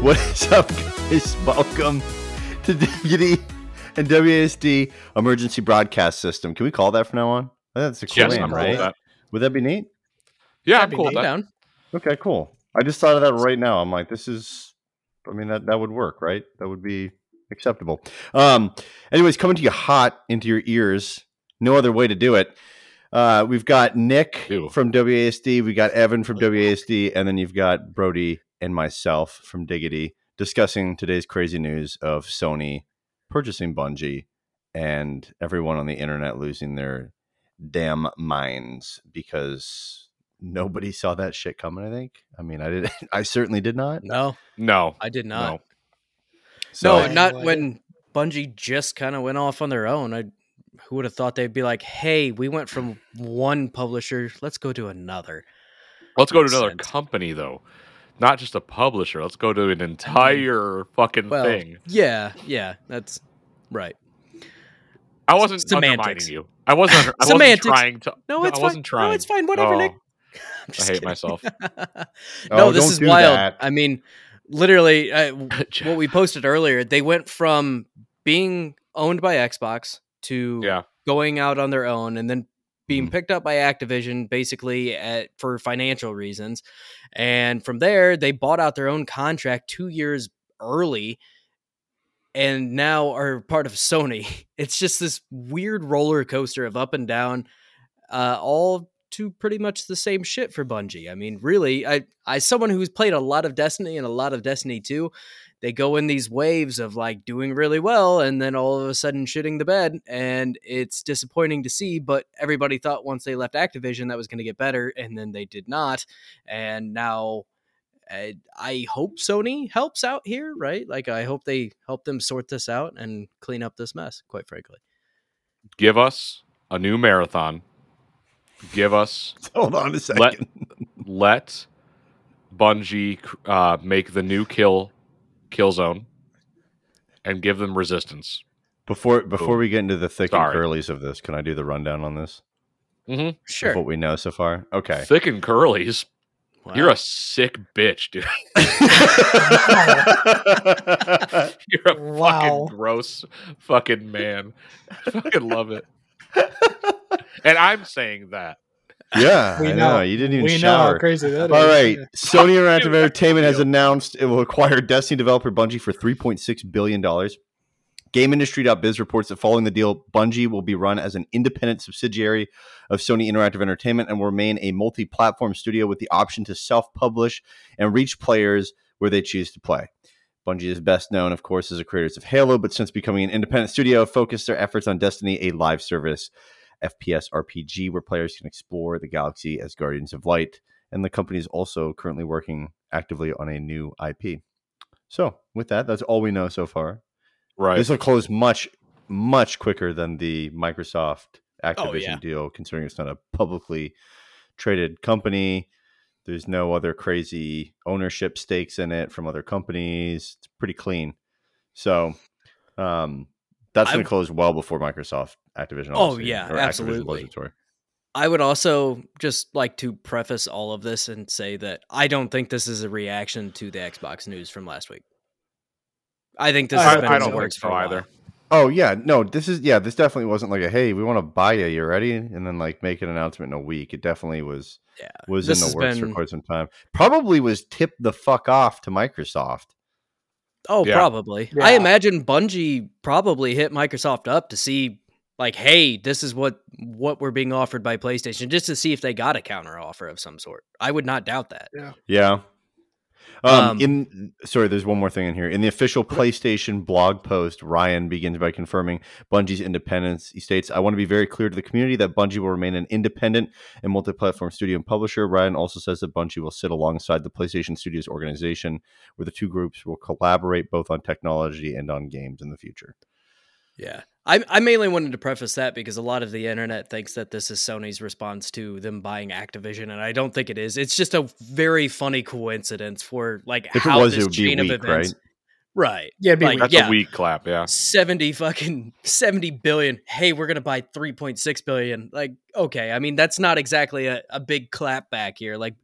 What is up, guys? Welcome to WD and WASD Emergency Broadcast System. Can we call that from now on? That's a cool Yes, name, I'm cool right? with that. Would that be neat? Yeah, That'd be cool with that. Down. Okay, cool. I just thought of that right now. I'm like, this is, I mean, that, that would work, right? That would be acceptable. Um, anyways, coming to you hot into your ears. No other way to do it. Uh, we've got Nick Ew. from WASD, we got Evan from WASD, and then you've got Brody and myself from Diggity discussing today's crazy news of Sony purchasing Bungie and everyone on the internet losing their damn minds because nobody saw that shit coming. I think. I mean, I did. I certainly did not. No, No, I did not. no. So, No, not had when Bungie just kind of went off on their own. I who would have thought they'd be like, "Hey, we went from one publisher, let's go to another." Let's go to another sense. company though, not just a publisher. Let's go to an entire fucking Well, thing. yeah, yeah, that's right. I wasn't semantics. undermining you. I wasn't. I wasn't trying to. No, it's I fine. wasn't trying. No, it's fine. Whatever, Oh, Nick. I'm I hate kidding. myself. no, Oh, this is wild. that. I mean, literally, uh, what we posted earlier, they went from being owned by Xbox to yeah, going out on their own and then being Mhm. picked up by Activision basically at, for financial reasons. And from there, they bought out their own contract two years early and now are part of Sony. It's just this weird roller coaster of up and down, uh, all to pretty much the same shit for Bungie. I mean, really, I, I, someone who's played a lot of Destiny and a lot of Destiny 2, they go in these waves of like doing really well and then all of a sudden shitting the bed and it's disappointing to see but everybody thought once they left activision that was going to get better and then they did not and now uh, i hope sony helps out here right like i hope they help them sort this out and clean up this mess quite frankly give us a new marathon. Give us hold on a second. let let Bungie uh, make the new kill Killzone and give them resistance. before before Boom. we get into the thick Sorry. and curlies of this, can I do the rundown on this? Mm-hmm. Of sure what we know so far. Okay. Thick and curlies. You're a sick bitch, dude. You're a Wow. fucking gross fucking man. I fucking love it. and I'm saying that. Yeah, We I know. know. You didn't even we know shower. how crazy that is. All right. Yeah. Sony Interactive Entertainment has announced it will acquire Destiny developer Bungie for $3.6 billion. GameIndustry.biz reports that following the deal, Bungie will be run as an independent subsidiary of Sony Interactive Entertainment and will remain a multi platform studio with the option to self publish and reach players where they choose to play. Bungie is best known, of course, as the creators of Halo, but since becoming an independent studio, focused their efforts on Destiny, a live service FPS RPG where players can explore the galaxy as Guardians of Light. And the company is also currently working actively on a new IP. So, with that, that's all we know so far. Right. This will close much, much quicker than the Microsoft Activision Oh, yeah. deal, considering it's not a publicly traded company. There's no other crazy ownership stakes in it from other companies. It's pretty clean. So, um, that's I- going to close well before Microsoft Activision. Oh, obviously, yeah, or absolutely. Blizzard. I would also just like to preface all of this and say that I don't think this is a reaction to the Xbox news from last week. I think this I- has I been in don't the think works so for a while. either. Oh yeah, no, this is yeah, this definitely wasn't like a hey, we want to buy you, you ready? And then like make an announcement in a week. It definitely was Yeah, was this in the works been- for quite some time. Probably was tipped the fuck off to Microsoft. Oh, Yeah. probably. I imagine Bungie probably hit Microsoft up to see, like, hey, this is what what we're being offered by PlayStation, just to see if they got a counter offer of some sort. I would not doubt that. Yeah. Yeah. Um, Um, in sorry, there's one more thing in here. In the official PlayStation blog post, Ryan begins by confirming Bungie's independence. He states, "I want to be very clear to the community that Bungie will remain an independent and multi-platform studio and publisher." Ryan also says that Bungie will sit alongside the PlayStation Studios organization, where the two groups will collaborate both on technology and on games in the future. Yeah. I, I mainly wanted to preface that because a lot of the internet thinks that this is Sony's response to them buying Activision, and I don't think it is. It's just a very funny coincidence for like If it how was, it this would be chain weak, of events. Right. Right. Yeah, it'd be Like. That's yeah. a weak clap, yeah. 70 fucking 70 billion. Hey, we're going to buy 3.6 billion. Like, okay. I mean, that's not exactly a, a big clap back here. Like,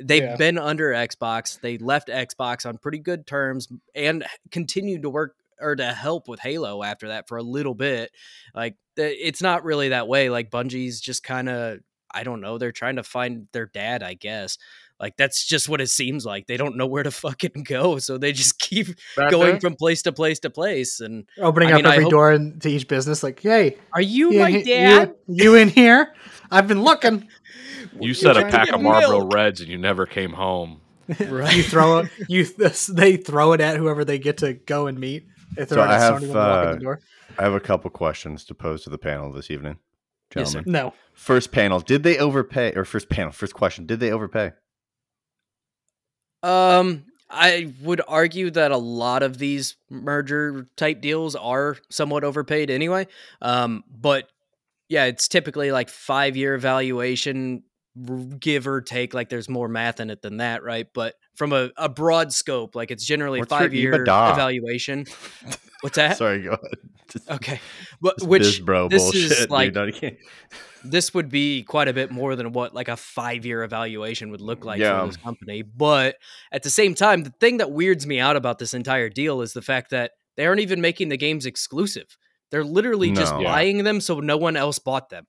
They've Yeah. been under Xbox. They left Xbox on pretty good terms and continued to work or to help with Halo after that for a little bit. Like it's not really that way. Like Bungie's just kind of I don't know. They're trying to find their dad, I guess. Like that's just what it seems like. They don't know where to fucking go, so they just keep going uh from place to place to place. And Opening I up mean, I every hope- door in, to each business, like, hey, are you you, my in dad? You, you in here? I've been looking. You said a pack of Marlboro milk. Reds and you never came home. Right. you throw it. You they throw it at whoever they get to go and meet. They throw So it I have, Sony walk in uh, the door. I have a couple questions to pose to the panel this evening, Yes, gentlemen. No, First panel: Did they overpay? Or first panel, first question: Did they overpay? Um, I would argue that a lot of these merger type deals are somewhat overpaid anyway. Um, but yeah, it's typically like five year evaluation, r- give or take. Like there's more math in it than that, right? But from a, a broad scope, like it's generally What's five year EBITDA? evaluation. What's that? Sorry, go ahead. Just, Okay, but this which bro this bullshit. is like No, this would be quite a bit more than what like a five year evaluation would look like Yeah. for this company. But at the same time, the thing that weirds me out about this entire deal is the fact that they aren't even making the games exclusive. They're literally just No. Yeah. buying them so no one else bought them.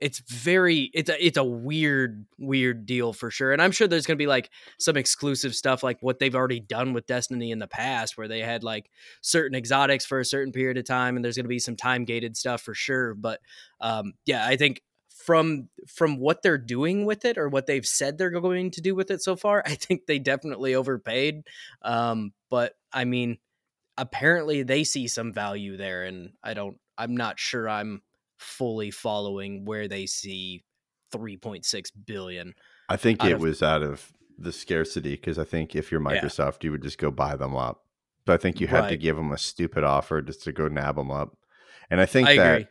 It's very it's a it's a weird weird deal for sure. And I'm sure there's going to be like some exclusive stuff like what they've already done with Destiny in the past where they had like certain exotics for a certain period of time and there's going to be some time gated stuff for sure, but um yeah, I think from from what they're doing with it or what they've said they're going to do with it so far, I think they definitely overpaid. Um but I mean apparently they see some value there and I don't I'm not sure I'm fully following where they see 3.6 billion. I think it of- was out of the scarcity because I think if you're Yeah. Microsoft, you would just go buy them up. But I think you had to give them a stupid offer just to go nab them up. And I think I that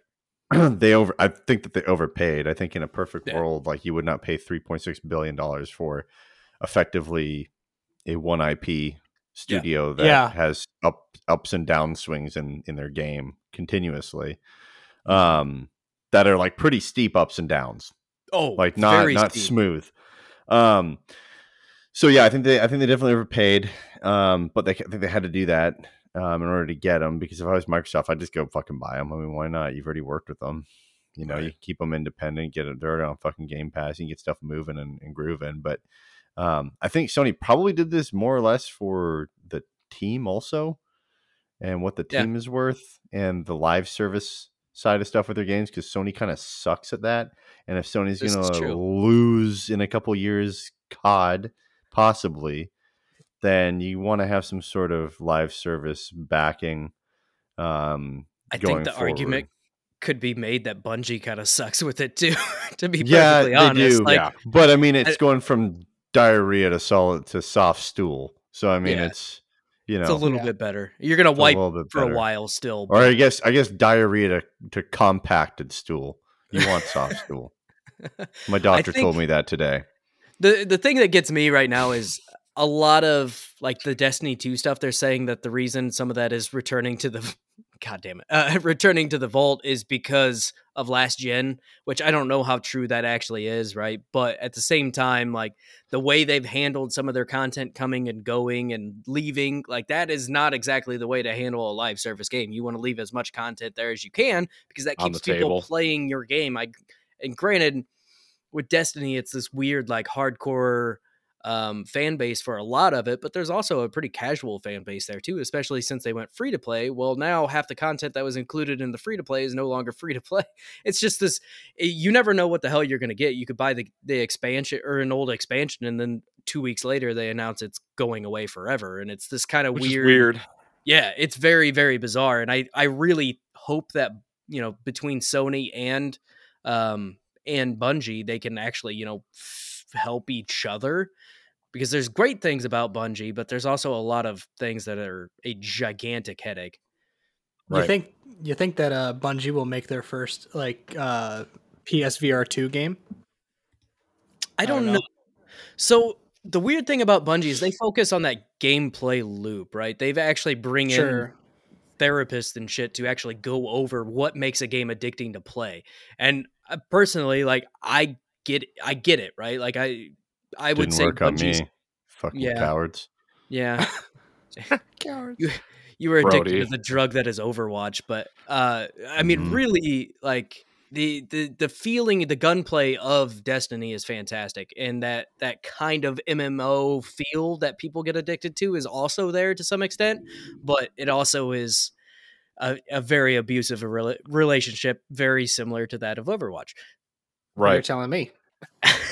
agree. they over. I think that they overpaid. I think in a perfect Yeah. world, like you would not pay three point six billion dollars for effectively a one IP studio that Yeah. has up ups and down swings in in their game continuously. Um, that are like pretty steep ups and downs Oh, like not very not steep. smooth. Um, so yeah, I think they I think they definitely overpaid. Um, but they I think they had to do that um in order to get them because if I was Microsoft, I'd just go fucking buy them. I mean, why not? You've already worked with them. You know, you Right. keep them independent, get it. They're on fucking Game Pass. You can get stuff moving and, and grooving. But um, I think Sony probably did this more or less for the team also, and what the Yeah. team is worth, and the live service side of stuff with their games because Sony kind of sucks at that. And if Sony's going to lose in a couple years, COD possibly, then you want to have some sort of live service backing. Um, I think the argument could be made that Bungie kind of sucks with it too. to be yeah, perfectly they honest, do. like yeah. But I mean, it's I- going from diarrhea to solid to soft stool. So I mean, Yeah. it's you know it's a little Yeah. bit better. You're gonna it's a wipe little bit for a while still. Or I guess I guess diarrhea to, to compacted stool. You want soft stool. My doctor told me that today. the the thing that gets me right now is a lot of like the Destiny 2 stuff they're saying that the reason some of that is returning to the god damn it. Uh, returning to the vault is because of last gen which I don't know how true that actually is right? But at the same time like the way they've handled some of their content coming and going and leaving like that is not exactly the way to handle a live service game. You want to leave as much content there as you can because that keeps people table. playing your game. I and granted with Destiny, it's this weird, like hardcore um, fan base for a lot of it, but there's also a pretty casual fan base there too, especially since they went free to play. Well, now half the content that was included in the free to play is no longer free to play. It's just this, it- you never know what the hell you're going to get. You could buy the, the expansion or an old expansion, and then two weeks later they announce it's going away forever. And it's this kind of weird, weird. yeah, it's very very bizarre, and I I really hope that you know between Sony and um and Bungie they can actually you know f- help each other because there's great things about Bungie, but there's also a lot of things that are a gigantic headache. You think you think that uh, Bungie will make their first like uh, PSVR two game? I don't don't know. know. So the weird thing about Bungie is they focus on that gameplay loop, right? They've actually bring in therapists and shit to actually go over what makes a game addicting to play. And uh, personally, like I get I get it, right? Like I I would Didn't say work on me. Fucking Yeah. cowards. Yeah, Cowards. you, you were addicted Brody. to the drug that is Overwatch, but uh, I mean, Mhm. really, like the the the feeling, the gunplay of Destiny is fantastic, and that that kind of MMO feel that people get addicted to is also there to some extent, but it also is. A, a very abusive rela- relationship, very similar to that of Overwatch. Right. You're Right. telling me.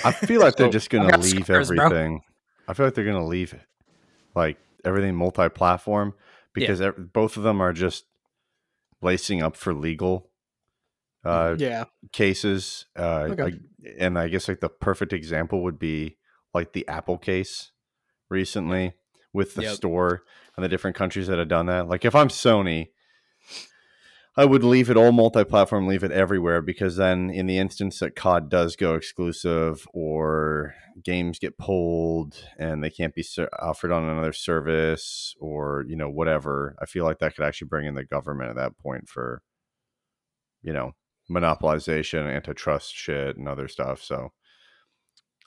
I feel like they're just gonna leave scars, bro. everything. I feel like they're gonna leave it, like everything multi-platform, because ev- both of them are just lacing up for legal uh, Yeah. cases. Uh, Okay. And I guess like the perfect example would be like the Apple case recently with the Yep. store and the different countries that have done that. Like if I'm Sony, I would leave it all multi-platform, leave it everywhere because then in the instance that COD does go exclusive or games get pulled and they can't be ser- offered on another service or you know whatever, I feel like that could actually bring in the government at that point for you know monopolization, antitrust shit, and other stuff. So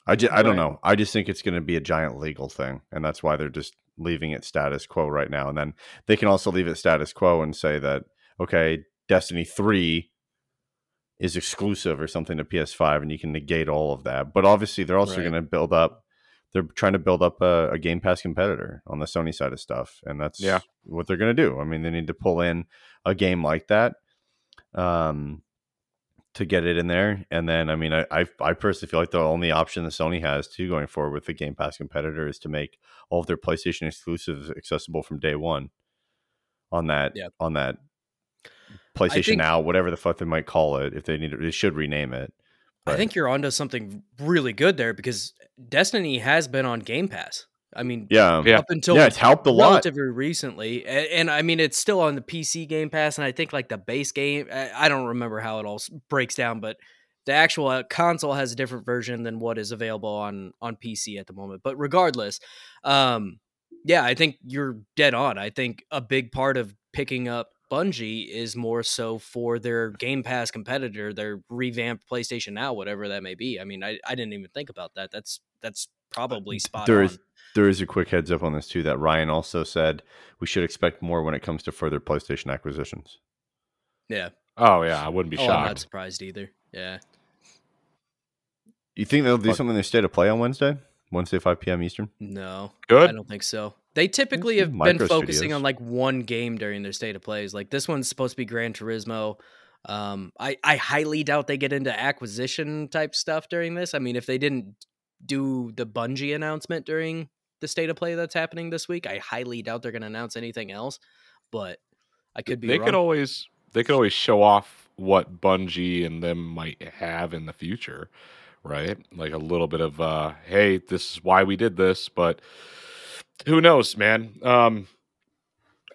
I just, I don't know. I just think it's going to be a giant legal thing, and that's why they're just leaving it status quo right now. And then they can also leave it status quo and say that okay, Destiny three is exclusive or something to PS5, and you can negate all of that. But obviously, they're also Right. going to build up. They're trying to build up a, a Game Pass competitor on the Sony side of stuff, and that's Yeah. what they're going to do. I mean, they need to pull in a game like that um, to get it in there, and then I mean, I, I I personally feel like the only option that Sony has to going forward with the Game Pass competitor is to make all of their PlayStation exclusives accessible from day one on that Yep. on that PlayStation think- Now, whatever the fuck they might call it. If they need, it, they should rename it. I think you're onto something really good there because Destiny has been on Game Pass. I mean, Yeah, Yeah. up until yeah, it's helped a lot. relatively recently, and, and I mean it's still on the PC Game Pass, and I think like the base game, I, I don't remember how it all breaks down, but the actual uh, console has a different version than what is available on on PC at the moment. But regardless, um, yeah, I think you're dead on. I think a big part of picking up Bungie is more so for their Game Pass competitor, their revamped PlayStation Now, whatever that may be. I mean, I, I didn't even think about that. That's that's uh, probably spot there on. is there is a quick heads up on this too that Ryan also said we should expect more when it comes to further PlayStation acquisitions. yeah. Oh yeah, I wouldn't be Oh, I'm not surprised either. Yeah. You think they'll do Fuck. something in their state of play on Wednesday? Wednesday, five p.m. Eastern. No, Good. I don't think so. They typically have been Micro focusing Studios. on like one game during their state of plays. Like this one's supposed to be Gran Turismo. Um, I I highly doubt they get into acquisition type stuff during this. I mean, if they didn't do the Bungie announcement during the state of play that's happening this week, I highly doubt they're going to announce anything else. But I could be they wrong. could always they could always show off what Bungie and them might have in the future, right? Like a little bit of uh hey, this is why we did this, but who knows, man. Um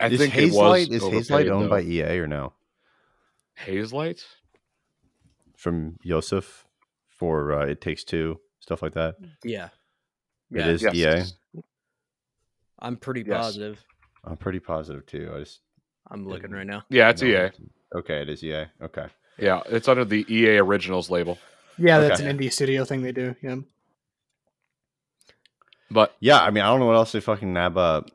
I is think it was Hazelight is overpaid, Hazelight owned though. by EA or no? Hazelight? From Yosef for uh, It Takes Two stuff like that. yeah, It Yeah. is Yes. EA. I'm pretty Yes. positive. I'm pretty positive too. I just I'm looking right now. Yeah, it's no, EA. Okay, it is EA. Okay. Yeah, it's under the EA Originals label. Yeah, that's Okay. an indie studio thing they do. Yeah. But Yeah, I mean, I don't know what else they fucking nab up.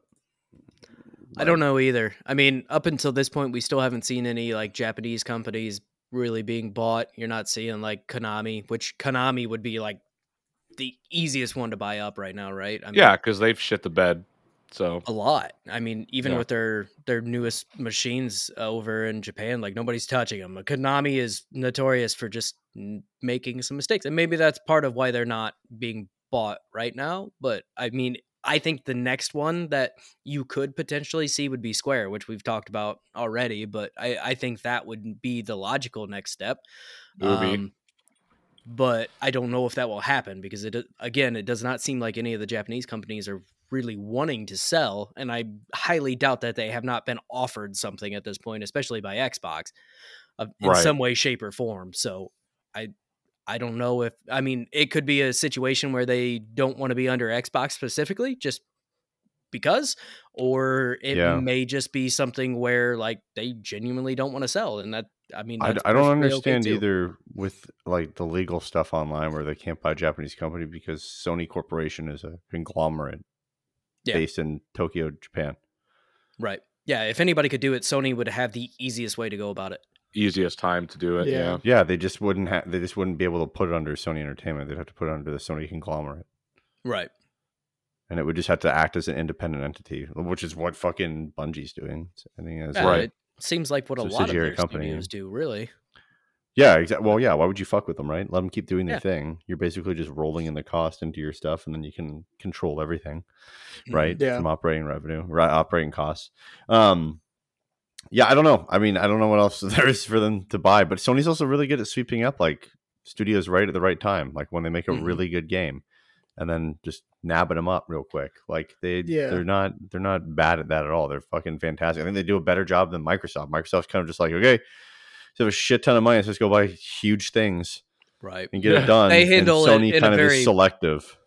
I don't know either. I mean, up until this point, we still haven't seen any like Japanese companies really being bought. You're not seeing like Konami, which Konami would be like the easiest one to buy up right now, right? I mean, yeah, because they've shit the bed. So a lot. I mean, even Yeah. with their their newest machines uh, over in Japan, like nobody's touching them. Konami is notorious for just n- making some mistakes, and maybe that's part of why they're not being bought right now. But I mean, I think the next one that you could potentially see would be Square, which we've talked about already. But I, I think that would be the logical next step. Um, but I don't know if that will happen because it again, it does not seem like any of the Japanese companies are really wanting to sell, and I highly doubt that they have not been offered something at this point, especially by Xbox, of in Right. some way, shape, or form. So I. I don't know if I mean it could be a situation where they don't want to be under Xbox specifically just because or it Yeah. may just be something where like they genuinely don't want to sell and that I mean, I, I don't perfectly okay, understand either with like the legal stuff online where they can't buy a Japanese company because Sony Corporation is a conglomerate Yeah. based in Tokyo, Japan. Right. Yeah. If anybody could do it, Sony would have the easiest way to go about it. Easiest time to do it. Yeah. Yeah. Yeah, they just wouldn't have. They just wouldn't be able to put it under Sony Entertainment. They'd have to put it under the Sony conglomerate, Right. and it would just have to act as an independent entity, which is what fucking Bungie's doing. I think it's Yeah, Right. It seems like what a lot of Subsidiary their company, studios do, really. Yeah, exactly. Well, yeah. Why would you fuck with them, right? Let them keep doing their Yeah. thing. You're basically just rolling in the cost into your stuff, and then you can control everything, right? Yeah. From operating revenue, right? Operating costs. Um, yeah, I don't know. I mean, I don't know what else there is for them to buy, but Sony's also really good at sweeping up like studios right at the right time, like when they make a Mhm. really good game, and then just nabbing them up real quick. Like they, Yeah. they're not, they're not bad at that at all. They're fucking fantastic. I think they do a better job than Microsoft. Microsoft's kind of just like, okay, so have a shit ton of money. Let's just go buy huge things Right. and get Yeah. it done. They And handle it Sony a kind of very- is selective.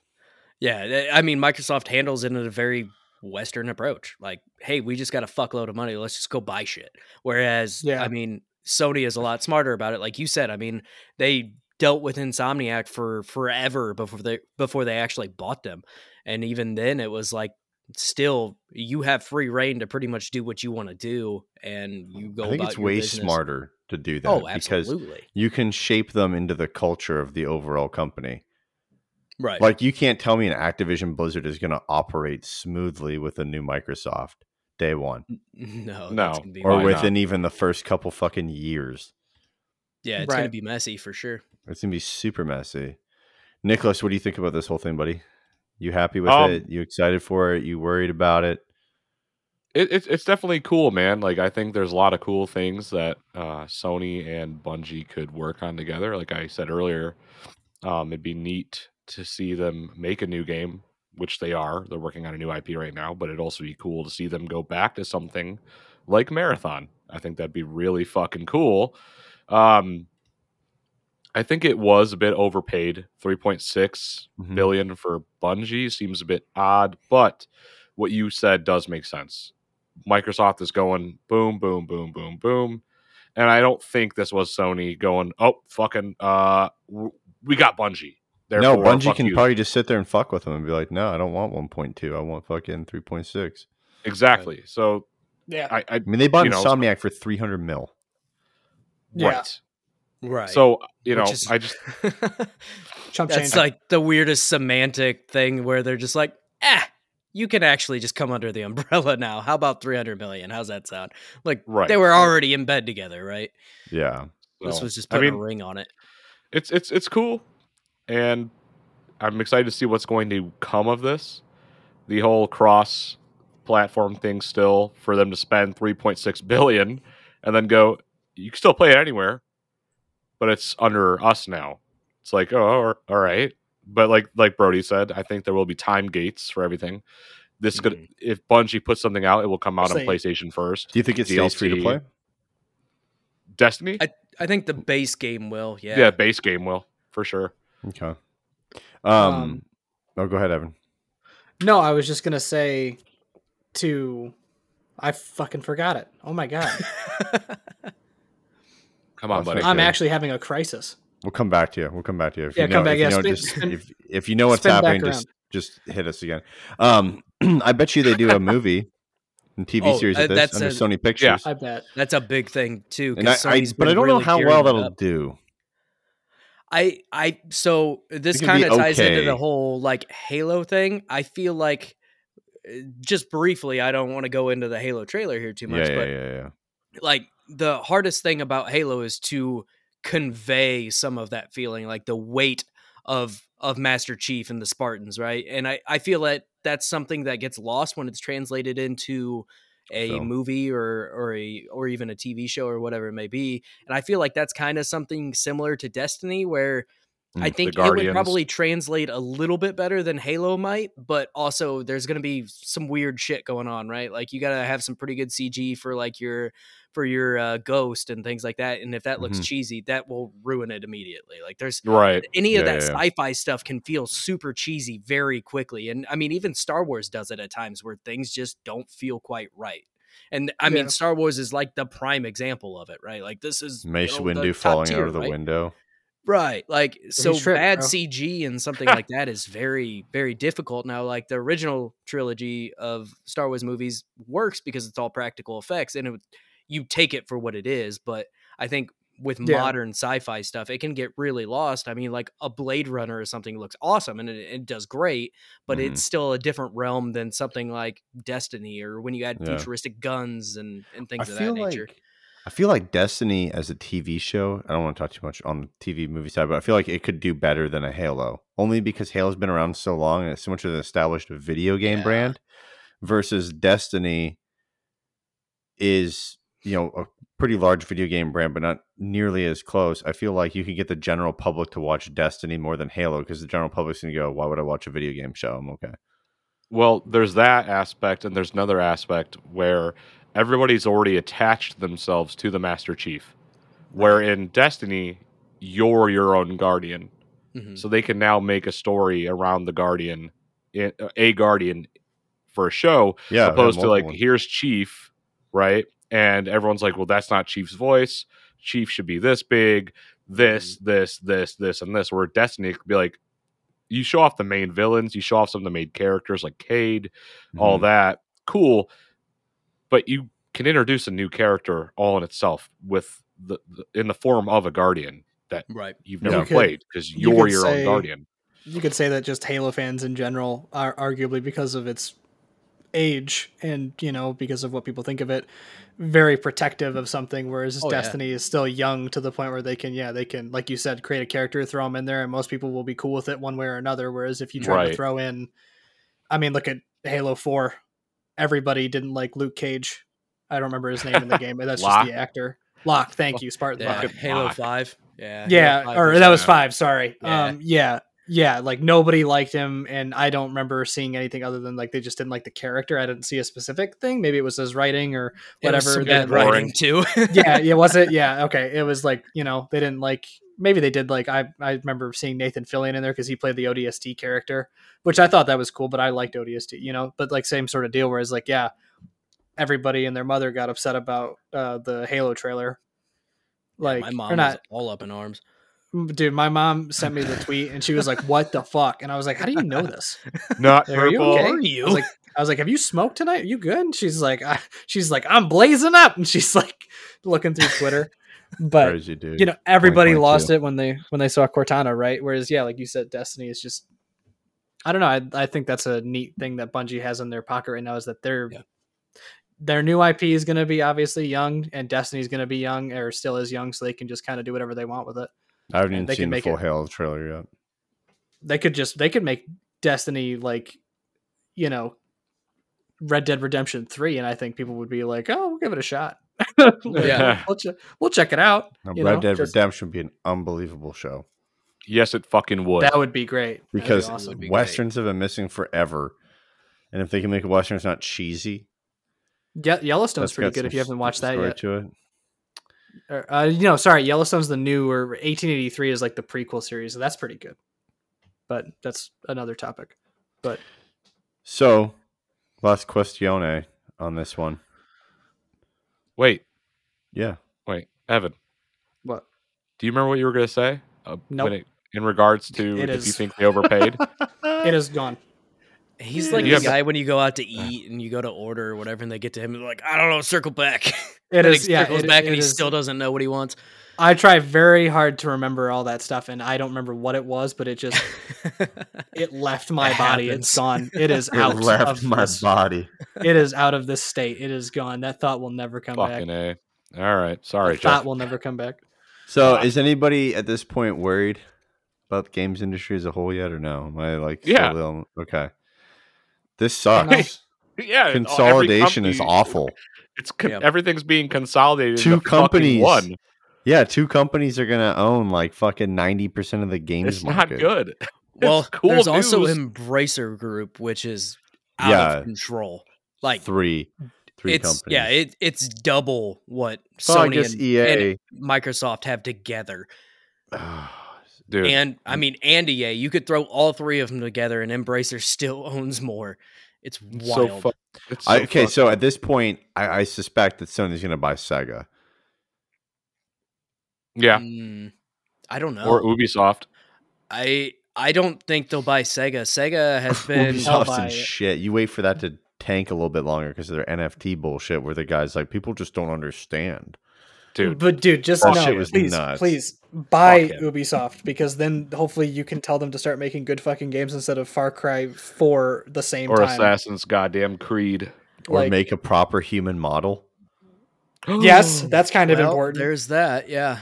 Yeah. I mean, Microsoft handles it in a very Western approach. Like, hey, we just got a fuckload of money. Let's just go buy shit. Whereas, Yeah. I mean, Sony is a lot smarter about it. Like you said, I mean, they dealt with Insomniac for forever before they before they actually bought them. And even then it was like still you have free reign to pretty much do what you want to do and you go I think about it's way business. smarter to do oh, that Oh, because absolutely. you can shape them into the culture of the overall company. Right. Like you can't tell me an Activision Blizzard is going to operate smoothly with a new Microsoft day one no, No, be or Why messy. within even the first couple fucking years. yeah, it's gonna be messy for sure. It's going to be super messy. Nicholas, what do you think about this whole thing, buddy? You happy with Um, it? You excited for it? You worried about it? It, it's it's definitely cool, man. Like I think there's a lot of cool things that uh, Sony and Bungie could work on together. Like I said earlier, um, it'd be neat to see them make a new game, which they are. They're working on a new IP right now, but it'd also be cool to see them go back to something like Marathon. I think that'd be really fucking cool. Um, I think it was a bit overpaid. Three point six Mhm. billion for Bungie seems a bit odd, but what you said does make sense. Microsoft is going boom, boom, boom, boom, boom, and I don't think this was Sony going, oh, fucking, uh, we got Bungie. No, Therefore, Bungie can you. probably just sit there and fuck with them and be like, no, I don't want 1.2. I want fucking 3.6. exactly. So Yeah. I, I I mean, they bought You know, Insomniac for 300 mil. Yeah. right. Right. So you know, is- I just Chump That's change. like the weirdest semantic thing where they're just like, ah, you can actually just come under the umbrella now. How about 300 million? How's that sound? Like, Right. they were already in bed together, right? Yeah. This so, was just I putting mean, a ring on it. it's it's it's cool, and I'm excited to see what's going to come of this. The whole cross platform thing still for them to spend 3.6 billion and then go you can still play it anywhere but it's under us now it's like oh all right but like like brody said i think there will be time gates for everything this could Mhm. if bungie puts something out it will come out on playstation first Do you think it's stays free to DLC. play? destiny I, I think the base game will, yeah. yeah. base game will for sure Okay. Um, Um, oh, go ahead, Evan. no, I was just gonna say to. I fucking forgot it. Oh my god. come on buddy. I'm actually having a crisis. We'll come back to you. We'll come back to you. If Yeah, you know, come back. If Yeah, you know, spin- just, spin- if, if you know what's happening, just just hit us again. Um, I bet you they do a movie and TV Oh, series uh, of this that's under a- Sony Pictures. Yeah, I bet. That's a big thing, too. and I, 'cause I but I don't know how well that'll up. do. I I so this It can be kind of ties into the whole like Halo thing. I feel like uh, just briefly, I don't want to go into the Halo trailer here too much, yeah, but yeah, yeah. like the hardest thing about Halo is to convey some of that feeling, like the weight of of Master Chief and the Spartans, right? And I I feel that that's something that gets lost when it's translated into a Film. movie or or a or even a TV show or whatever it may be. And I feel like that's kind of something similar to Destiny where I Mm, think it would probably translate a little bit better than Halo might, but also there's going to be some weird shit going on, right? Like you got to have some pretty good CG for like your for your uh, ghost and things like that. And if that looks Mhm. cheesy, that will ruin it immediately. Like there's right any of Yeah, that yeah, yeah. sci-fi stuff can feel super cheesy very quickly. And I mean, even Star Wars does it at times where things just don't feel quite right. And I mean, Star Wars is like the prime example of it, right? Like this is Mace you know, Windu falling tier, out of the right? window. Right. Like so tripped, bad bro. CG and something like that is very very difficult. Now like the original trilogy of Star Wars movies works because it's all practical effects and it, would- you take it for what it is, but I think with Yeah. modern sci-fi stuff it can get really lost. I mean like a Blade Runner or something looks awesome and it, it does great, but Mhm. it's still a different realm than something like Destiny or when you add Yeah. futuristic guns and and things I of that nature. like I feel like Destiny as a TV show. I don't want to talk too much on the TV movie side, but I feel like it could do better than a Halo, only because Halo's been around so long and it's so much of an established video game Yeah. brand. Versus Destiny is you know a pretty large video game brand, but not nearly as close. I feel like you could get the general public to watch Destiny more than Halo because the general public's gonna go, "Why would I watch a video game show?" I'm okay. Well, there's that aspect, and there's another aspect where everybody's already attached themselves to the Master Chief. Where in Destiny, you're your own guardian, Mhm. so they can now make a story around the guardian, a guardian, for a show, Yeah, opposed to like multiple. here's Chief, right? And everyone's like, well, that's not Chief's voice. Chief should be this big, this, this, this, this, and this. Where Destiny could be like, you show off the main villains, you show off some of the main characters like Cayde, all Mhm. that, cool. But you can introduce a new character all in itself with the, the in the form of a guardian that Right. you've never You played because you you're could your say- own guardian. you could say that just Halo fans in general are arguably because of its age and you know because of what people think of it very protective of something whereas Oh, yeah. destiny is still young to the point where they can yeah they can like you said create a character throw them in there and most people will be cool with it one way or another whereas if you try to throw in i mean look at halo 4 everybody didn't like luke cage i don't remember his name in the game but that's just the actor Locke, thank you spartan Yeah, Locke. Halo Five. Yeah, yeah Halo 5 or that was five sorry Yeah. um yeah yeah like nobody liked him and i don't remember seeing anything other than like they just didn't like the character. I didn't see a specific thing. Maybe it was his writing or It was whatever that writing too. yeah yeah was it? Yeah okay. It was like you know they didn't like maybe they did like i i remember seeing nathan fillion in there because he played the odst character which i thought that was cool but i liked odst you know? But like same sort of deal whereas like yeah everybody and their mother got upset about uh the halo trailer. Like my or mom was not all up in arms. Dude my mom sent me the tweet and she was like what the fuck and i was like how do you know this Not Like, are you purple. okay? Are you? I was like, I was like, have you smoked tonight? Are you good? And she's like, I, she's like, I'm blazing up, and she's like looking through Twitter. But Crazy dude. you know, everybody lost it when they when they saw Cortana, right? Whereas, yeah, like you said, Destiny is just. I don't know. I, I think that's a neat thing that Bungie has in their pocket right now is that their Yeah. their new IP is going to be obviously young, and Destiny's going to be young or still is young, so they can just kind of do whatever they want with it. I haven't even seen the full it- Halo trailer yet. they could just they could make Destiny like you know Red Dead Redemption 3 and I think people would be like, "Oh, we'll give it a shot." Yeah. we'll, ch- we'll check it out. Now, you Red know, Dead just- Redemption would be an unbelievable show yes, it fucking would. That would be great. That'd be because awesome. would be great. westerns have been missing forever, and if they can make a western that's not cheesy, Yeah, Yellowstone's that's pretty good if you haven't watched that yet. To it. Or, uh, you know, sorry, Yellowstone's the new or 1883 is like the prequel series. So that's pretty good. But that's another topic. But So, last questione on this one. Wait, Yeah, wait, Evan, what? do you remember what you were going to say? Uh, Nope. when it, in regards to It if you think they overpaid? It is gone. He's like Yeah, the but- guy when you go out to eat and you go to order or whatever, and they get to him and they're like, I don't know, circle back. It And is he yeah, circles it- back it and he is- still doesn't know what he wants. I try very hard to remember all that stuff and I don't remember what it was, but it just it left my It body. happens. It's gone. It is it out left of my this, body. It is out of this state. It is gone. That thought will never come Fucking back. A. All right. Sorry, That thought will never come back. So, Wow. is anybody at this point worried about the games industry as a whole yet, or no? Am I like, still Yeah. the- okay. This sucks. Yeah. every Consolidation is awful. It's con- Yeah. everything's being consolidated. Two into companies. One. Yeah, two companies are gonna own like fucking ninety percent of the games It's not market. good. well, It's cool there's also. Embracer Group, which is out Yeah. of control. Like three, three it's companies. yeah, it, it's double what Well, Sony and, EA. and Microsoft have together. Dude. And I mean, and EA, you could throw all three of them together, and Embracer still owns more. It's It's so wild. fu- It's I, okay, fucked so at this point, I, I suspect that Sony's going to buy Sega. yeah, Mm, I don't know. or Ubisoft. I I don't think they'll buy Sega. Sega has been I'll Ubisoft's buy and shit. You wait for that to tank a little bit longer because of their NFT bullshit, where the guys like people just don't understand. Dude, But dude, just no, shit was please, nuts. please buy Fuck him. Ubisoft because then hopefully you can tell them to start making good fucking games instead of Far Cry Four the same or time. Assassin's goddamn Creed. Or Like- make a proper human model. Yes, that's kind of Well, important. There's that. Yeah.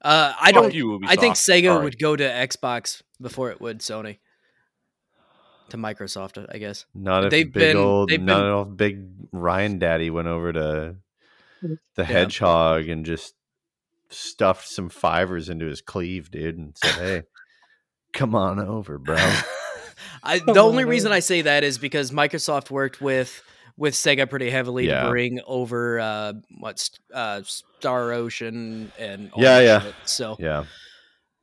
Uh, I Fuck don't. you, I think Sega Sorry. would go to Xbox before it would Sony. To Microsoft, I guess. Not if They've big been- old, they've not been- if big Ryan Daddy went over to the hedgehog and just stuffed some fivers into his cleave, dude, and said, "Hey, come on over, bro." I, the only on, reason. I say that is because Microsoft worked with with Sega pretty heavily Yeah. to bring over uh, what's uh, Star Ocean and all Yeah, yeah. shit. So yeah,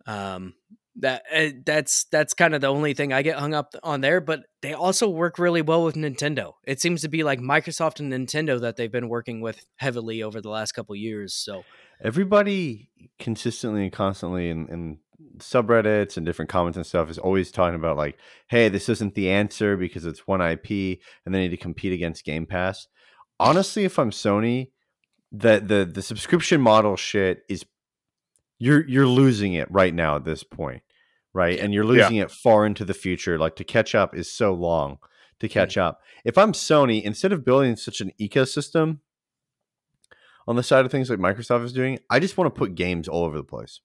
um, that uh, that's that's kind of the only thing I get hung up on there. But they also work really well with Nintendo. It seems to be like Microsoft and Nintendo that they've been working with heavily over the last couple years. So everybody consistently and constantly in, in subreddits and different comments and stuff is always talking about like, "Hey, this isn't the answer because it's one IP and they need to compete against Game Pass." Honestly, if I'm Sony, the the the subscription model shit is you're you're losing it right now at this point, right? And you're losing it far into the future. Like to catch up is so long to hmm. catch up. If I'm Sony, instead of building such an ecosystem on the side of things like Microsoft is doing, I just want to put games all over the place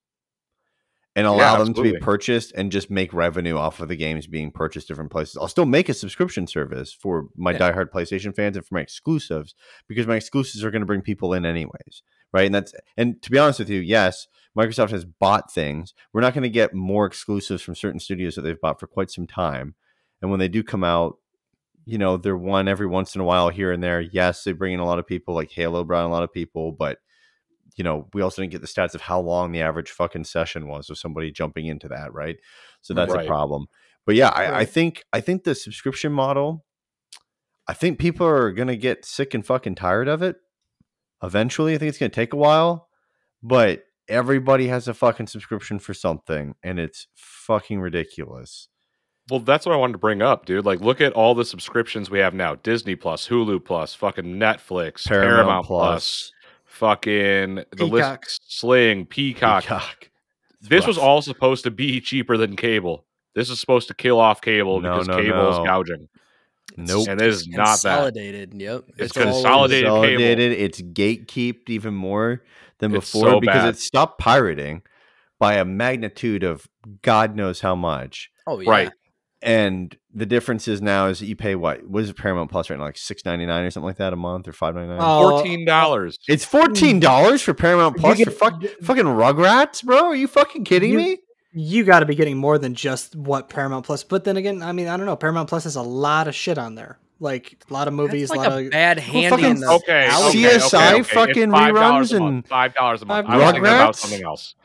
and Yeah, allow them to be purchased and just make revenue off of the games being purchased different places. I'll still make a subscription service for my Yeah. diehard PlayStation fans and for my exclusives because my exclusives are going to bring people in anyways, right? And that's and to be honest with you, yes, Microsoft has bought things. We're not going to get more exclusives from certain studios that they've bought for quite some time. And when they do come out, you know, they're one every once in a while here and there. Yes, they bring in a lot of people, like Halo brought in a lot of people, but you know, we also didn't get the stats of how long the average fucking session was of somebody jumping into that, right? So that's Right. a problem. But yeah, I, I think I think the subscription model, I think people are gonna get sick and fucking tired of it. Eventually, I think it's gonna take a while, but everybody has a fucking subscription for something, and it's fucking ridiculous. Well, that's what I wanted to bring up, dude. Like, look at all the subscriptions we have now: Disney Plus, Hulu Plus, fucking Netflix, Paramount, Plus, fucking the Peacock. list Sling, Peacock. Peacock. It's This was all supposed to be cheaper than cable. This is supposed to kill off cable No, because no, cable is gouging. Nope. And it is not that. consolidated. Yep, It's all over. consolidated. cable. consolidated. It's gatekeeped even more than It's before so because bad. it stopped pirating by a magnitude of God knows how much. Oh yeah. Right. And the difference is now is that you pay what? What is Paramount Plus right now? Like six ninety nine or something like that a month or five ninety nine. Oh, uh, Fourteen dollars. it's fourteen dollars for Paramount Plus get- for fuck, fucking Rugrats, bro. Are you fucking kidding You- me? you got to be getting more than just what Paramount Plus. But then again, I mean, I don't know. Paramount Plus has a lot of shit on there, like a lot of movies, That's a like lot a of bad handy fucking in the Okay, alley. okay, CSI okay, okay. It's fucking $5 reruns a month. and five dollars a month. Five I was thinking about Rugrats? something else.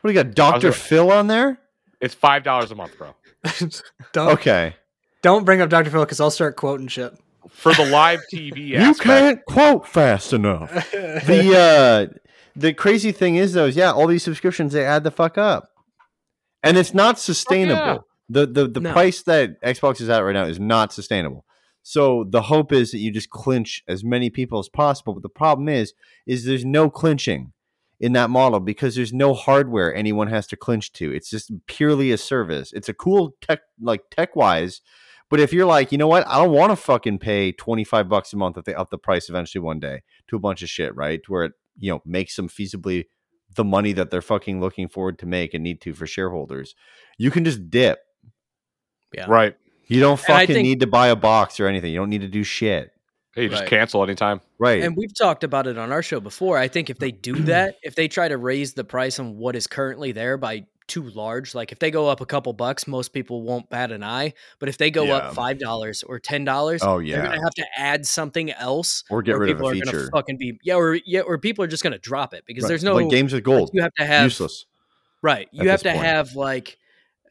What do you got, Doctor. Phil on there? It's five dollars a month, bro. don't Okay, don't bring up Dr. Phil because I'll start quoting shit. For the live TV you aspect. can't quote fast enough. the uh the crazy thing is though is yeah all these subscriptions they add the fuck up and it's not sustainable the the, the No. price that xbox is at right now is not sustainable so the hope is that you just clinch as many people as possible but the problem is is there's no clinching in that model because there's no hardware anyone has to clinch to it's just purely a service it's a cool tech like tech wise but if you're like you know what i don't want to fucking pay 25 bucks a month if they up the price eventually one day to a bunch of shit, right? Where it, you know, makes them feasibly the money that they're fucking looking forward to make and need to for shareholders. You can just dip. Yeah. Right. You don't fucking think- need to buy a box or anything. You don't need to do shit. Hey, you just Right. cancel anytime. Right. And we've talked about it on our show before. I think if they do that, if they try to raise the price on what is currently there by too large, like if they go up a couple bucks, most people won't bat an eye. But if they go Yeah. up five dollars or ten dollars, oh yeah, they're yeah. gonna have to add something else, Or get or rid of people a are gonna feature. fucking be yeah, or yeah, or people are just gonna drop it because Right. there's no like games with gold. You have to have Useless. right. You have to point. have like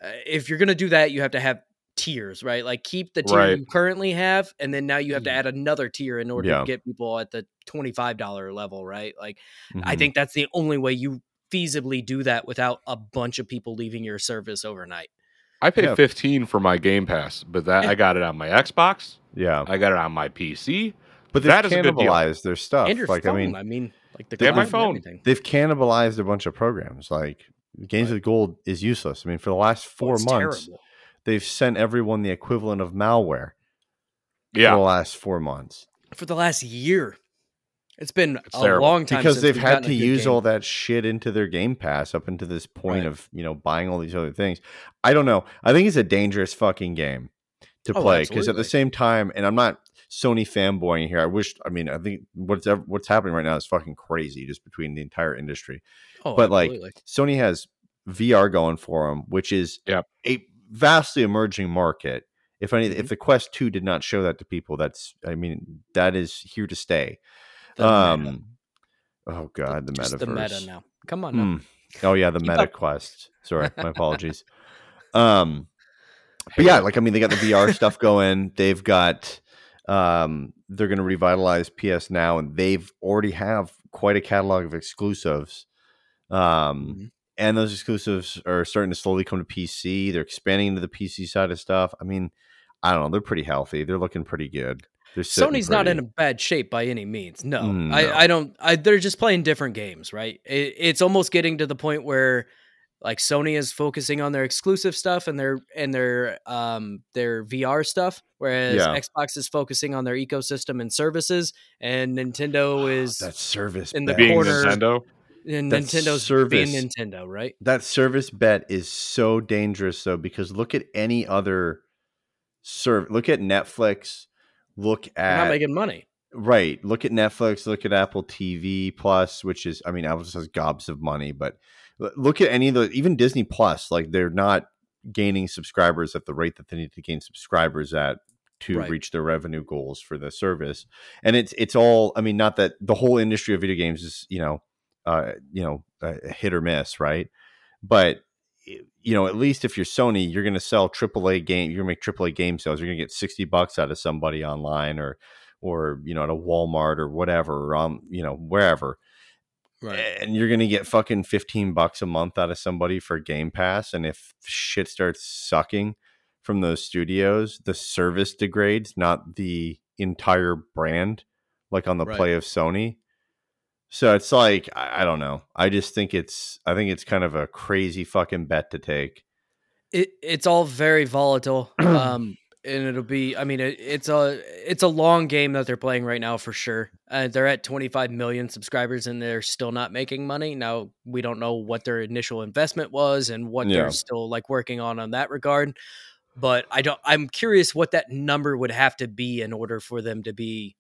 uh, if you're gonna do that, you have to have tiers, right? Like keep the tier Right. you currently have, and then now you have to Mm. add another tier in order Yeah. to get people at the twenty five dollar level, right? Like I Mhm. think that's the only way you feasibly do that without a bunch of people leaving your service overnight. I pay Yeah. 15 for my Game Pass, but that Yeah. I got it on my Xbox. yeah, I got it on my PC. but that is a good deal. cannibalized their stuff. and your like phone. I mean, I mean, mean, like the they- And my cloud and phone. everything. they've cannibalized a bunch of programs. Like Games with Gold is useless. I mean, for the last four it's months, terrible. They've sent everyone the equivalent of malware for the last four months for the last year. It's been It's a terrible. long time because since they've we've had to use game. all that shit into their Game Pass up until this point Right. of you know buying all these other things. I don't know. I think it's a dangerous fucking game to Oh, play because at the same time, and I'm not Sony fanboying here. I wish. I mean, I think what's ev- what's happening right now is fucking crazy, just between the entire industry. Oh, but, like. Sony has VR going for them, which is Yep. a vastly emerging market. If any, Mm-hmm. if the Quest Two did not show that to people, that's I mean that is here to stay. The meta. um, oh god, the metaverse. the meta now. Come on, now. Mm. Oh yeah, the Keep Meta up. Quest. Sorry, my apologies. Um, but yeah, like I mean, they got the VR stuff going. They've got um, they're going to revitalize PS Now, and they've already have quite a catalog of exclusives. Um, Mhm. And those exclusives are starting to slowly come to PC. They're expanding into the PC side of stuff. I mean, I don't know. They're pretty healthy. They're looking pretty good. They're sitting Sony's not in a bad shape by any means. No, Mm, no. I, I don't. I, they're just playing different games, right? It, it's almost getting to the point where, like, Sony is focusing on their exclusive stuff and their and their um their VR stuff, whereas Yeah. Xbox is focusing on their ecosystem and services, and Nintendo is that service in the bet. being corner- Nintendo. And that Nintendo's being Nintendo, right? that service bet is so dangerous though because look at any other serve look at netflix look at They're not making money. right look at netflix look at apple tv plus which is i mean apple just has gobs of money but look at any of the even disney plus like they're not gaining subscribers at the rate that they need to gain subscribers at to Right. reach their revenue goals for the service and it's it's all i mean not that the whole industry of video games is you know uh you know a hit or miss right but you know, at least if you're Sony, you're going to sell AAA game. You're going to make AAA game sales. You're going to get sixty bucks out of somebody online, or, or you know, at a Walmart or whatever, or um, you know, wherever, Right. and you're going to get fucking fifteen bucks a month out of somebody for Game Pass. And if shit starts sucking from those studios, the service degrades, not the entire brand, like on the Right. play of Sony. So it's like I, I don't know. I just think it's I think it's kind of a crazy fucking bet to take. it it's all very volatile um and it'll be i mean it, it's a it's a long game that they're playing right now for sure uh, they're at 25 million subscribers and they're still not making money now we don't know what their initial investment was and what Yeah. they're still like working on on that regard but i don't i'm curious what that number would have to be in order for them to be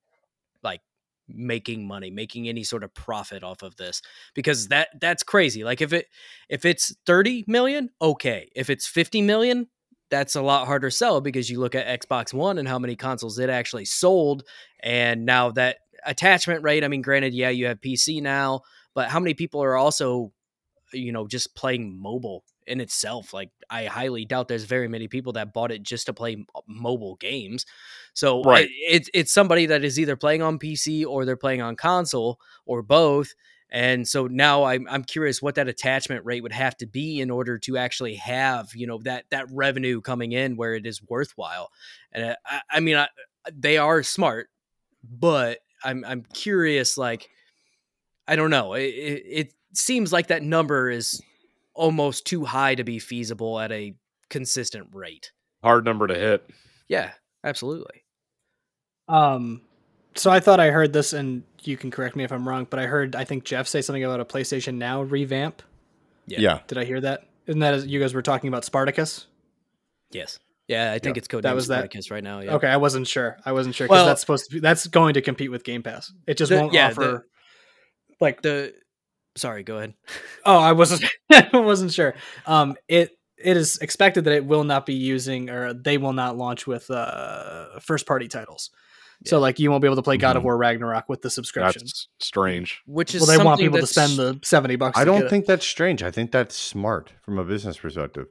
making money making any sort of profit off of this because that that's crazy like if it if it's 30 million okay if it's 50 million that's a lot harder sell because you look at Xbox One and how many consoles it actually sold and now that attachment rate I mean granted yeah you have PC now but how many people are also you know just playing mobile in itself like I highly doubt there's very many people that bought it just to play uh, mobile games so Right. it, it's it's somebody that is either playing on PC or they're playing on console or both and so now I'm I'm curious what that attachment rate would have to be in order to actually have you know that that revenue coming in where it is worthwhile. And uh, I, I mean, I, uh, they are smart, but I'm I'm curious. Like, I don't know. It, it, it seems like that number is almost too high to be feasible at a consistent rate. Hard number to hit. Yeah, absolutely. Um, so I thought I heard this, and you can correct me if I'm wrong, but I heard I think Jeff say something about a PlayStation Now revamp. Yeah. Yeah. Did I hear that? Isn't that as you guys were talking about Spartacus? Yes. Yeah, I think it's code that name was that- right now. Yeah. Okay, I wasn't sure. I wasn't sure because Well- that's supposed to be that's going to compete with Game Pass. It just The- won't yeah, offer the- like The sorry, go ahead. Oh, I wasn't I wasn't sure. Um it it is expected that it will not be using or they will not launch with uh first party titles. So like you won't be able to play God of Mhm. War Ragnarok with the subscription. That's strange. Which is Well, they want people to spend the 70 bucks I don't get it. think that's strange. I think that's smart from a business perspective.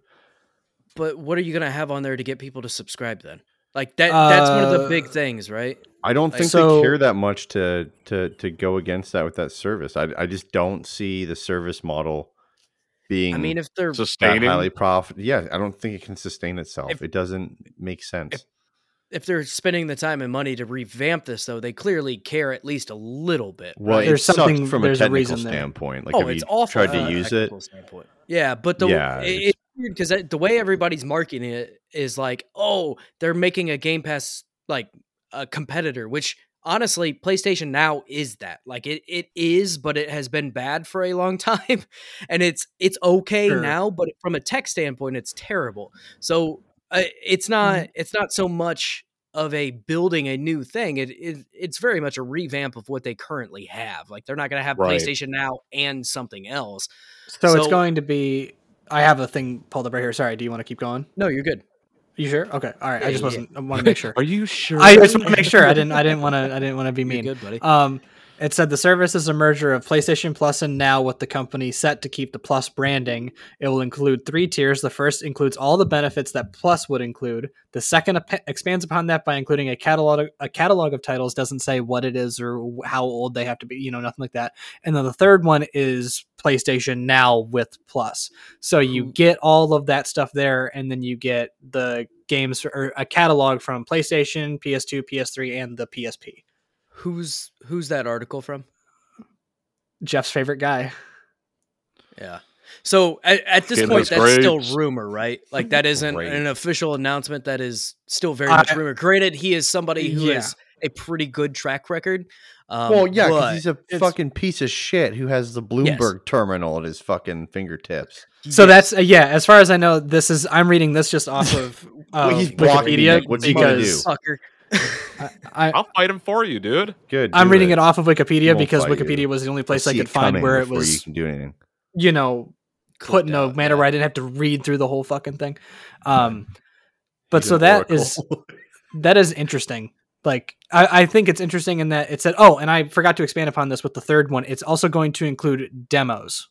But what are you gonna have on there to get people to subscribe then? Like that that's one of the big Uh, things, right? I don't Like, think so- they care that much to to to go against that with that service. I I just don't see the service model being I mean if they're that Sustaining. highly profit. Yeah, I don't think it can sustain itself. If- it doesn't make sense. if they're spending the time and money to revamp this though, they clearly care at least a little bit. well, right? it There's sucks something- from a there's a technical reason there. standpoint. Like, oh, have it's you awful. tried to a use it? standpoint. Yeah, but the Yeah, it- it's- it's weird because the way everybody's marketing it is like, oh, they're making a Game Pass like a competitor, which honestly, PlayStation Now is that. Like it, it is, but it has been bad for a long time, and it's it's okay Sure. now, but from a tech standpoint, it's terrible. So uh, it's not it's not so much of a building a new thing. It, it it's very much a revamp of what they currently have. Like they're not going to have Right. PlayStation Now and something else. So, it's going to be. I have a thing pulled up right here. Sorry. Do you want to keep going? No, you're good. You sure? Okay. All right. Yeah, I just yeah. wasn't. I want to make sure. Are you sure? I just want to make sure. I didn't. I didn't want to. I didn't want to be You're mean. good, buddy. Um, it said the service is a merger of PlayStation Plus and Now with the company set to keep the Plus branding. It will include three tiers. The first includes all the benefits that Plus would include. The second ep- expands upon that by including a catalog a catalog of titles. Doesn't say what it is or how old they have to be. You know, nothing like that. And then the third one is PlayStation Now with Plus. So you mm-hmm. get all of that stuff there, and then you get the games or a catalog from PlayStation, PS2, PS3, and the PSP. Who's who's that article from? Jeff's favorite guy. Yeah. So at, at this Getting point, those that's still rumor, right? Like that isn't Great. an official announcement. That is still very I- much rumor. Granted, he is somebody who Yeah. has a pretty good track record. Um, well, yeah, because he's a fucking piece of shit who has the Bloomberg terminal at his fucking fingertips. So yes. that's uh, yeah. As far as I know, this is I'm reading this just off of uh, Well, he's blocking Wikipedia me. What's he gonna because sucker. I, I'll fight him for you, dude. Good. I'm reading it. off of Wikipedia because fight you. Wikipedia was the only place I'll I could find where it before you can do anything. you know put in Clicked a manner yeah. where I didn't have to read through the whole fucking thing. Um, but He's so an that oracle. is that is interesting. Like I, I think it's interesting in that it said, oh, and I forgot to expand upon this with the third one. It's also going to include demos.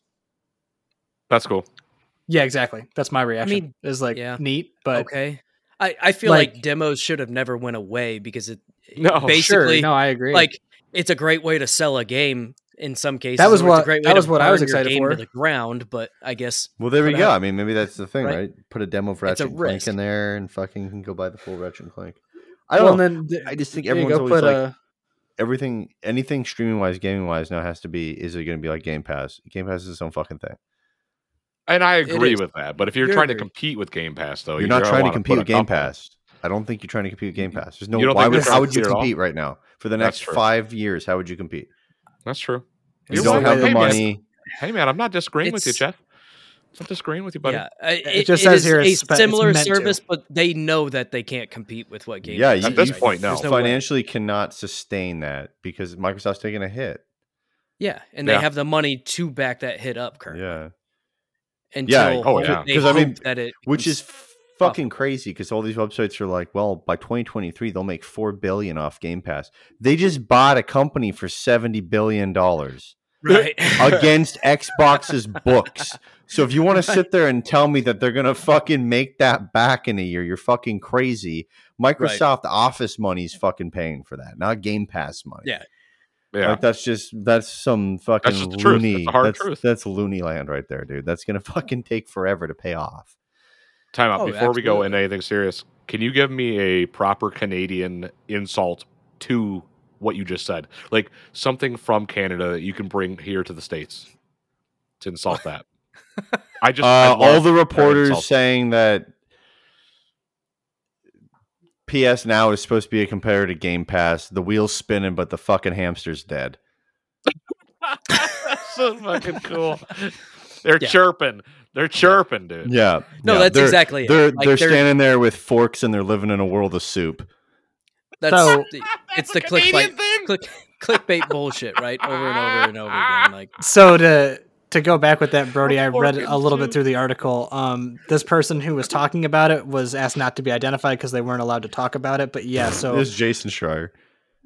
That's cool. Yeah, exactly. That's my reaction. mean, is like yeah. neat, but okay. I, I feel like, like- demos should have never went away because it No, sure. basically No, I agree. like it's a great way to sell a game in some cases. that was or a what- great that way to was what I was excited game for. to the ground. But I guess Well, there we go. out- I mean, maybe that's the thing, Right. right? Put a demo of It's Ratchet and Clank risk. in there, and fucking can go buy the full Ratchet and Clank. I don't know. then th- I just think everyone's always like a- everything, anything streaming wise, gaming wise, now has to be. Is it going to be like Game Pass? Game Pass is its own fucking thing. And I agree with that. But if you're You're trying to compete with Game Pass, though, You're not gonna trying to compete with Game Pass. I don't think you're trying to compete with Game Pass. There's no. You Why would? How would you compete at right now for the next five years? How would you compete? That's true. You It's don't have the hey, man, money. Hey, man, I'm not disagreeing with you, Jeff. I'm not disagreeing with you, buddy. yeah, uh, it, just it says is here a spe- similar meant to. service, but they know that they can't compete with what game. Yeah, Pass you, At this is you point, no. There's no way. financially cannot sustain that because Microsoft's taking a hit. Yeah, and Yeah. they have the money to back that hit up currently. Yeah, Until oh, yeah. because I mean, that it which is fucking um, crazy because all these websites are like, well, by 2023 they'll make four billion off Game Pass. They just bought a company for 70 billion dollars right against Xbox's books. So if you want to sit there and tell me that they're gonna fucking make that back in a year, you're fucking crazy. Microsoft Office money's fucking paying for that, not Game Pass money. Yeah. Yeah. Like that's just that's some fucking just the truth. loony. That's the hard that's, truth. that's loony land right there, dude. That's gonna fucking take forever to pay off. Time out. Oh, Before we go into anything serious, can you give me a proper Canadian insult to what you just said? Like something from Canada that you can bring here to the States to insult that. I just I Uh, all the reporters insult. saying that PS Now is supposed to be a competitor to Game Pass. The wheel's spinning, but the fucking hamster's dead. That's so fucking cool. They're Yeah. chirping. They're chirping, dude. Yeah, no, yeah, that's they're- exactly it. They're Like, they're standing there with forks and they're living in a world of soup. That's So- the, it's That's the a Canadian clickbait thing. click, clickbait bullshit, right? Over and over and over again. Like So to to go back with that, Brody, I read a little bit through the article. Um, this person who was talking about it was asked not to be identified because they weren't allowed to talk about it. But yeah, so This is Jason Schreier.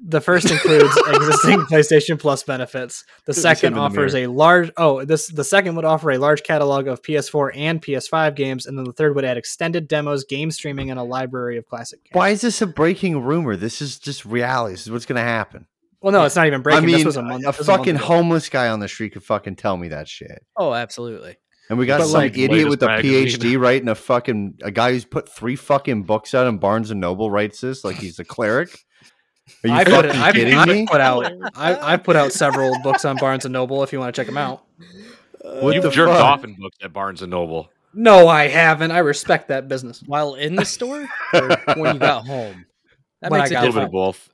The first includes existing PlayStation Plus benefits. The second seen them in the offers a large oh this the second would offer a large catalog of PS4 and PS5 games, and then the third would add extended demos, game streaming, and a library of classic games. Why is this a breaking rumor? This is just reality. This is what's going to happen. Well, no, it's not even breaking. I mean, this was a month. a this was a month fucking homeless guy on the street could fucking tell me that shit. Oh, absolutely. And we got But, some like, idiot with a magazine. PhD writing a fucking a guy who's put three fucking books out in Barnes and Noble writes this like he's a cleric. Are you I put, fucking it, I, kidding I me? put out I, I put out several books on Barnes and Noble if you want to check them out. What You've the jerked fuck? off in books at Barnes and Noble. No, I haven't. I respect that business. While in the store or when you got home? That When makes I a A got little bit difference. of both.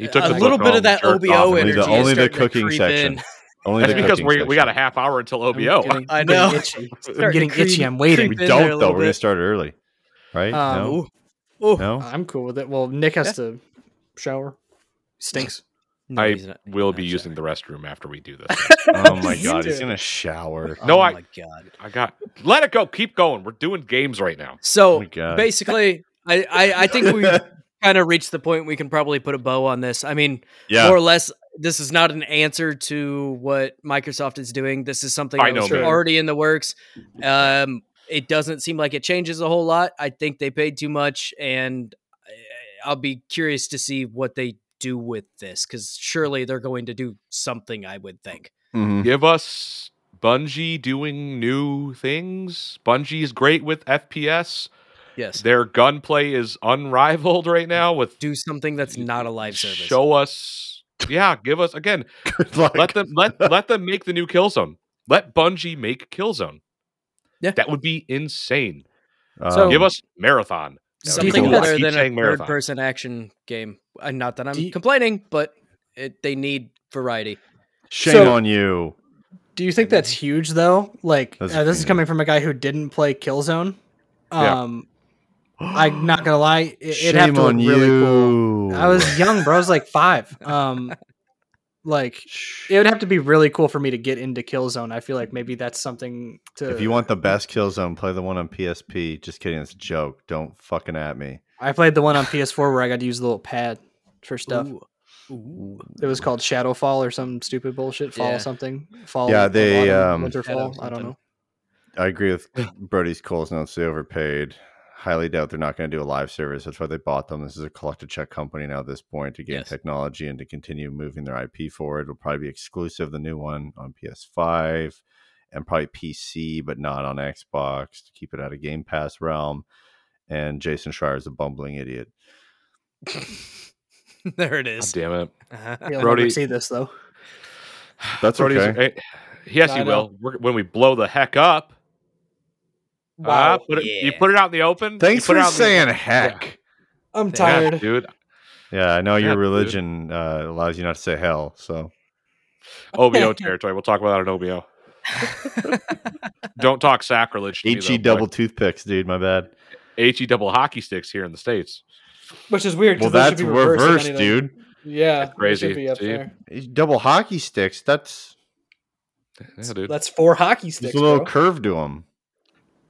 He took a little bit of that OBO off, and Only energy. the, is only the cooking section. in. Only That's the because cooking we we got a half hour until OBO. getting- I I'm know. getting itchy. I'm getting creep- itchy. I'm waiting. We creep in there a don't though. We're gonna bit. start early, right? Um, no, Ooh. Ooh. no. I'm cool with it. Well, Nick has Yeah. to shower. Stinks. No, I not- will be sure. using the restroom after we do this. Oh my god, do he's it. gonna shower. No, oh I- my god. I got let it go. Keep going. We're doing games right now. Oh So my god. basically, I, I, I think we kind of reached the point we can probably put a bow on this. I mean, yeah. more or less, this is not an answer to what Microsoft is doing. This is something By that no already in the works. Um, it doesn't seem like it changes a whole lot. I think they paid too much, and I- I'll be curious to see what they do with this because surely they're going to do something. I would think. Mhm. Give us Bungie doing new things. Bungie is great with FPS. Yes, Their gunplay is unrivaled right now. With do something that's not a live service. Show us, yeah. Give us again. Let them let let them make the new Killzone. Let Bungie make Killzone. Yeah. that would be insane. So- Um, Give us Marathon. That something cool. better than a third-person action game. Uh, not that I'm you- complaining, but it, they need variety. shame So- on you. Do you think that's huge though? Like uh, this is coming from a guy who didn't play Killzone. Yeah. Um, I'm not gonna lie, it, Shame it'd have to look on really you. cool. I was young, bro. I was like five. Um, like it would have to be really cool for me to get into Killzone. I feel like maybe that's something to. If you want the best Killzone, play the one on PSP. Just kidding, it's a joke. Don't fucking at me. I played the one on PS4 where I got to use the little pad for stuff. Ooh. Ooh. It was called Shadowfall or some stupid bullshit. Fall Yeah. something. Fall. Yeah, they, autumn, um, Winterfall. Shadow I don't know. I agree with Brody's Coles notes. They overpaid. Highly doubt they're not going to do a live service. That's why they bought them. This is a collector check company now at this point to gain Yes. technology and to continue moving their IP forward. It'll probably be exclusive, the new one on PS5 and probably PC, but not on Xbox to keep it out of Game Pass realm. And Jason Schreier is a bumbling idiot. there it is. God damn it. Uh-huh. You'll never Brody- see this though. That's Brody's- okay. eh, yes, I you know. will. We're, when we blow the heck up. Wow. uh, put it, You put it out in the open. Thanks for it out in the- saying heck. I'm Yeah, tired. dude. Yeah, I know your religion uh, allows you not to say hell. So OBO territory. We'll talk about it in OBO. Don't talk sacrilege. to HE though, E double boy. toothpicks, dude. My bad. HE double hockey sticks here in the states. Which is weird. Well, that's be reversed, reversed, dude. Yeah, they crazy. Should be up there. Double hockey sticks. That's Yeah, dude. That's four hockey there's sticks. a little bro. curve to them.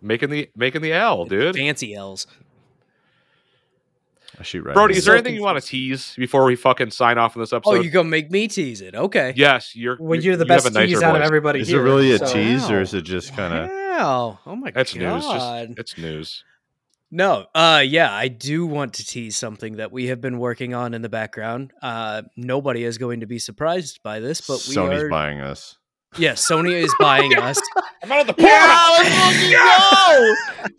Making the making the L, dude. Fancy L's. I shoot right. Brody, is there anything you want to tease before we fucking sign off on this episode? Oh, you're gonna make me tease it? Okay. yes, you're. Well, you- you're the you best a nicer tease out of voice. everybody Is it really a so- tease or is it just kind of? Wow. Oh my That's god. news. Just it's news. No, uh yeah, I do want to tease something that we have been working on in the background. Uh nobody is going to be surprised by this, but we Sony's are buying us. Yes, Sony is buying us. I'm out of the poorhouse.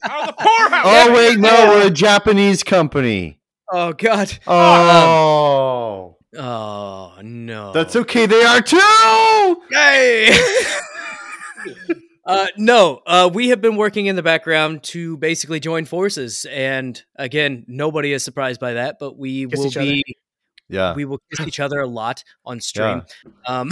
Out of the poorhouse. Oh wait, no, we're a Japanese company. Oh god. Oh, Oh no. that's okay. They are too. Yay! uh, no, uh, we have been working in the background to basically join forces, and again, nobody is surprised by that. But we Kiss will each other. be Yeah. we will kiss each other a lot on stream. Um,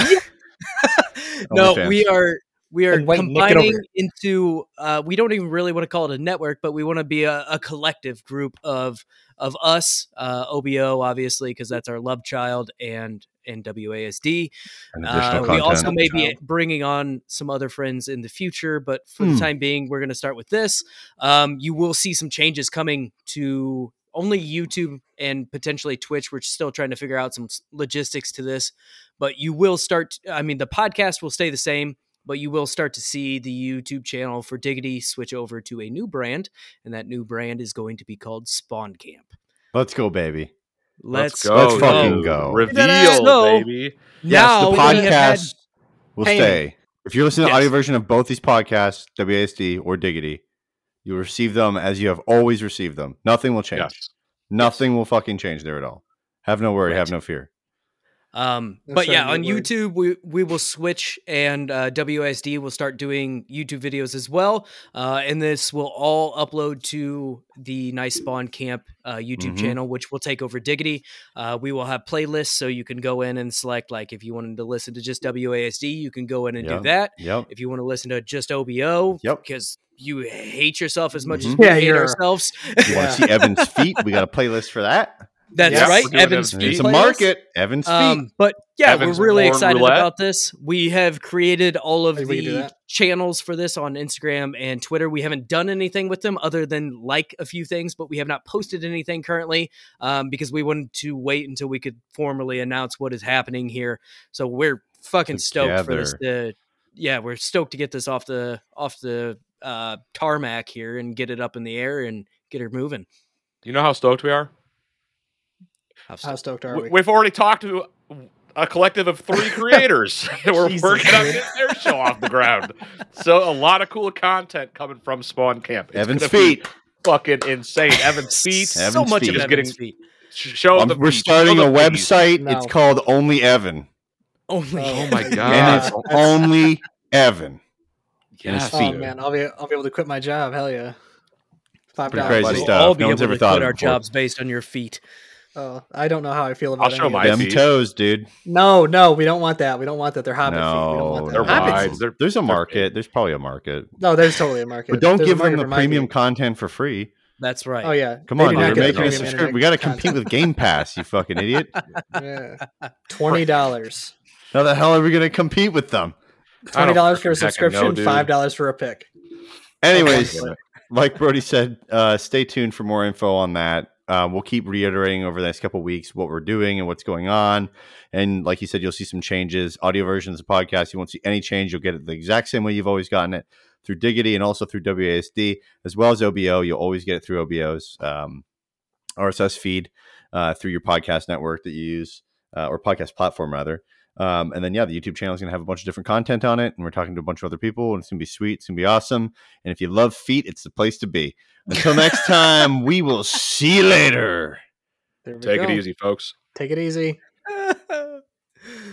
OnlyFans. no, we are we are wait, Nick, get over combining into. Uh, we don't even really want to call it a network, but we want to be a, a collective group of of us, uh, OBO, obviously, because that's our love child, and and WASD. And Uh, we also may be bringing on some other friends in the future, but for Hmm. the time being, we're going to start with this. Um, you will see some changes coming to only YouTube and potentially Twitch. We're still trying to figure out some logistics to this, but you will start. I mean, the podcast will stay the same, but you will start to see the YouTube channel for Diggity switch over to a new brand, and that new brand is going to be called Spawn Camp. Let's go, baby. Let's, go. Let's fucking go. Reveal, So- baby. Now yes, the we have had- podcast will Hey, stay. If you're listening to the audio version of both these podcasts, WASD or Diggity, you'll receive them as you have always received them. Nothing will change. Yes. Nothing will fucking change there at all. Have no worry. Right. Have no fear. Um, That's but yeah, on word. YouTube we we will switch, and uh, WSD will start doing YouTube videos as well. Uh, and this will all upload to the Nice Spawn Camp uh, YouTube Mhm. channel, which will take over Diggity. Uh, we will have playlists, so you can go in and select like if you wanted to listen to just WASD, you can go in and Yeah. do that. Yep. If you want to listen to just OBO, Yep. because you hate yourself as much as Mhm. we Yeah, hate you're- ourselves. You want to see Evan's feet? We got a playlist for that. That's Yes, right, we're Evan's Evan's feet It's a market. Evan's feet. Um, but yeah, Evan's we're really excited Roulette. about this. We have created all of Think we can do the channels for this on Instagram and Twitter. We haven't done anything with them other than like a few things, but we have not posted anything currently um, because we wanted to wait until we could formally announce what is happening here. So we're fucking stoked for this. To, yeah, we're stoked to get this off the off the uh, tarmac here and get it up in the air and get her moving. You know how stoked we are? How How stoked- stoked are we? We've already talked to a collective of three creators. We're Jesus, working on getting their show off the ground. So a lot of cool content coming from Spawn Camp. It's Evan's feet. Fucking insane. Evan's feet. so Evan's much feet. of Just Evan's getting- feet. Sh- Show Um, the we're feet. starting Show a feet. website. No. It's called Only Evan, Only Oh my god! and it's only Evan. Yes, feet. Oh man, I'll be I'll be able to quit my job. Hell yeah. Five Pretty dollars. crazy We'll Buddy. stuff. all be No one's able ever to thought quit our before. jobs based on your feet. Oh, I don't know how I feel about I'll any show of my this. Them feet. toes, dude. No, no, we don't want that. We don't want that. They're hobbit feet. We don't No, want that. They're Hobbit wide. feet- They're, There's a market. There's probably a market. No, there's totally a market. But don't There's a give them market the for my premium feet. content for free. That's right. Oh yeah. Come They on, do dude. not You're get making a premium subscription. internet We got to compete with Game Pass, you fucking idiot. Yeah. Twenty dollars. How the hell are we going to compete with them? I Twenty don't dollars for a freaking heck subscription. know, dude. Five dollars for a pick. Anyways, Okay. like Brody said, uh, stay tuned for more info on that. Uh, we'll keep reiterating over the next couple weeks what we're doing and what's going on. And like you said, you'll see some changes. Audio versions of the podcast, you won't see any change. You'll get it the exact same way you've always gotten it through Diggity and also through WASD, as well as OBO. You'll always get it through OBO's um, RSS feed uh, through your podcast network that you use uh, or podcast platform rather. Um, and then yeah, the YouTube channel is going to have a bunch of different content on it, and we're talking to a bunch of other people, and it's going to be sweet. It's going to be awesome. And if you love feet, it's the place to be. Until next time, we will see you later. There we Take go. it easy, folks. Take it easy.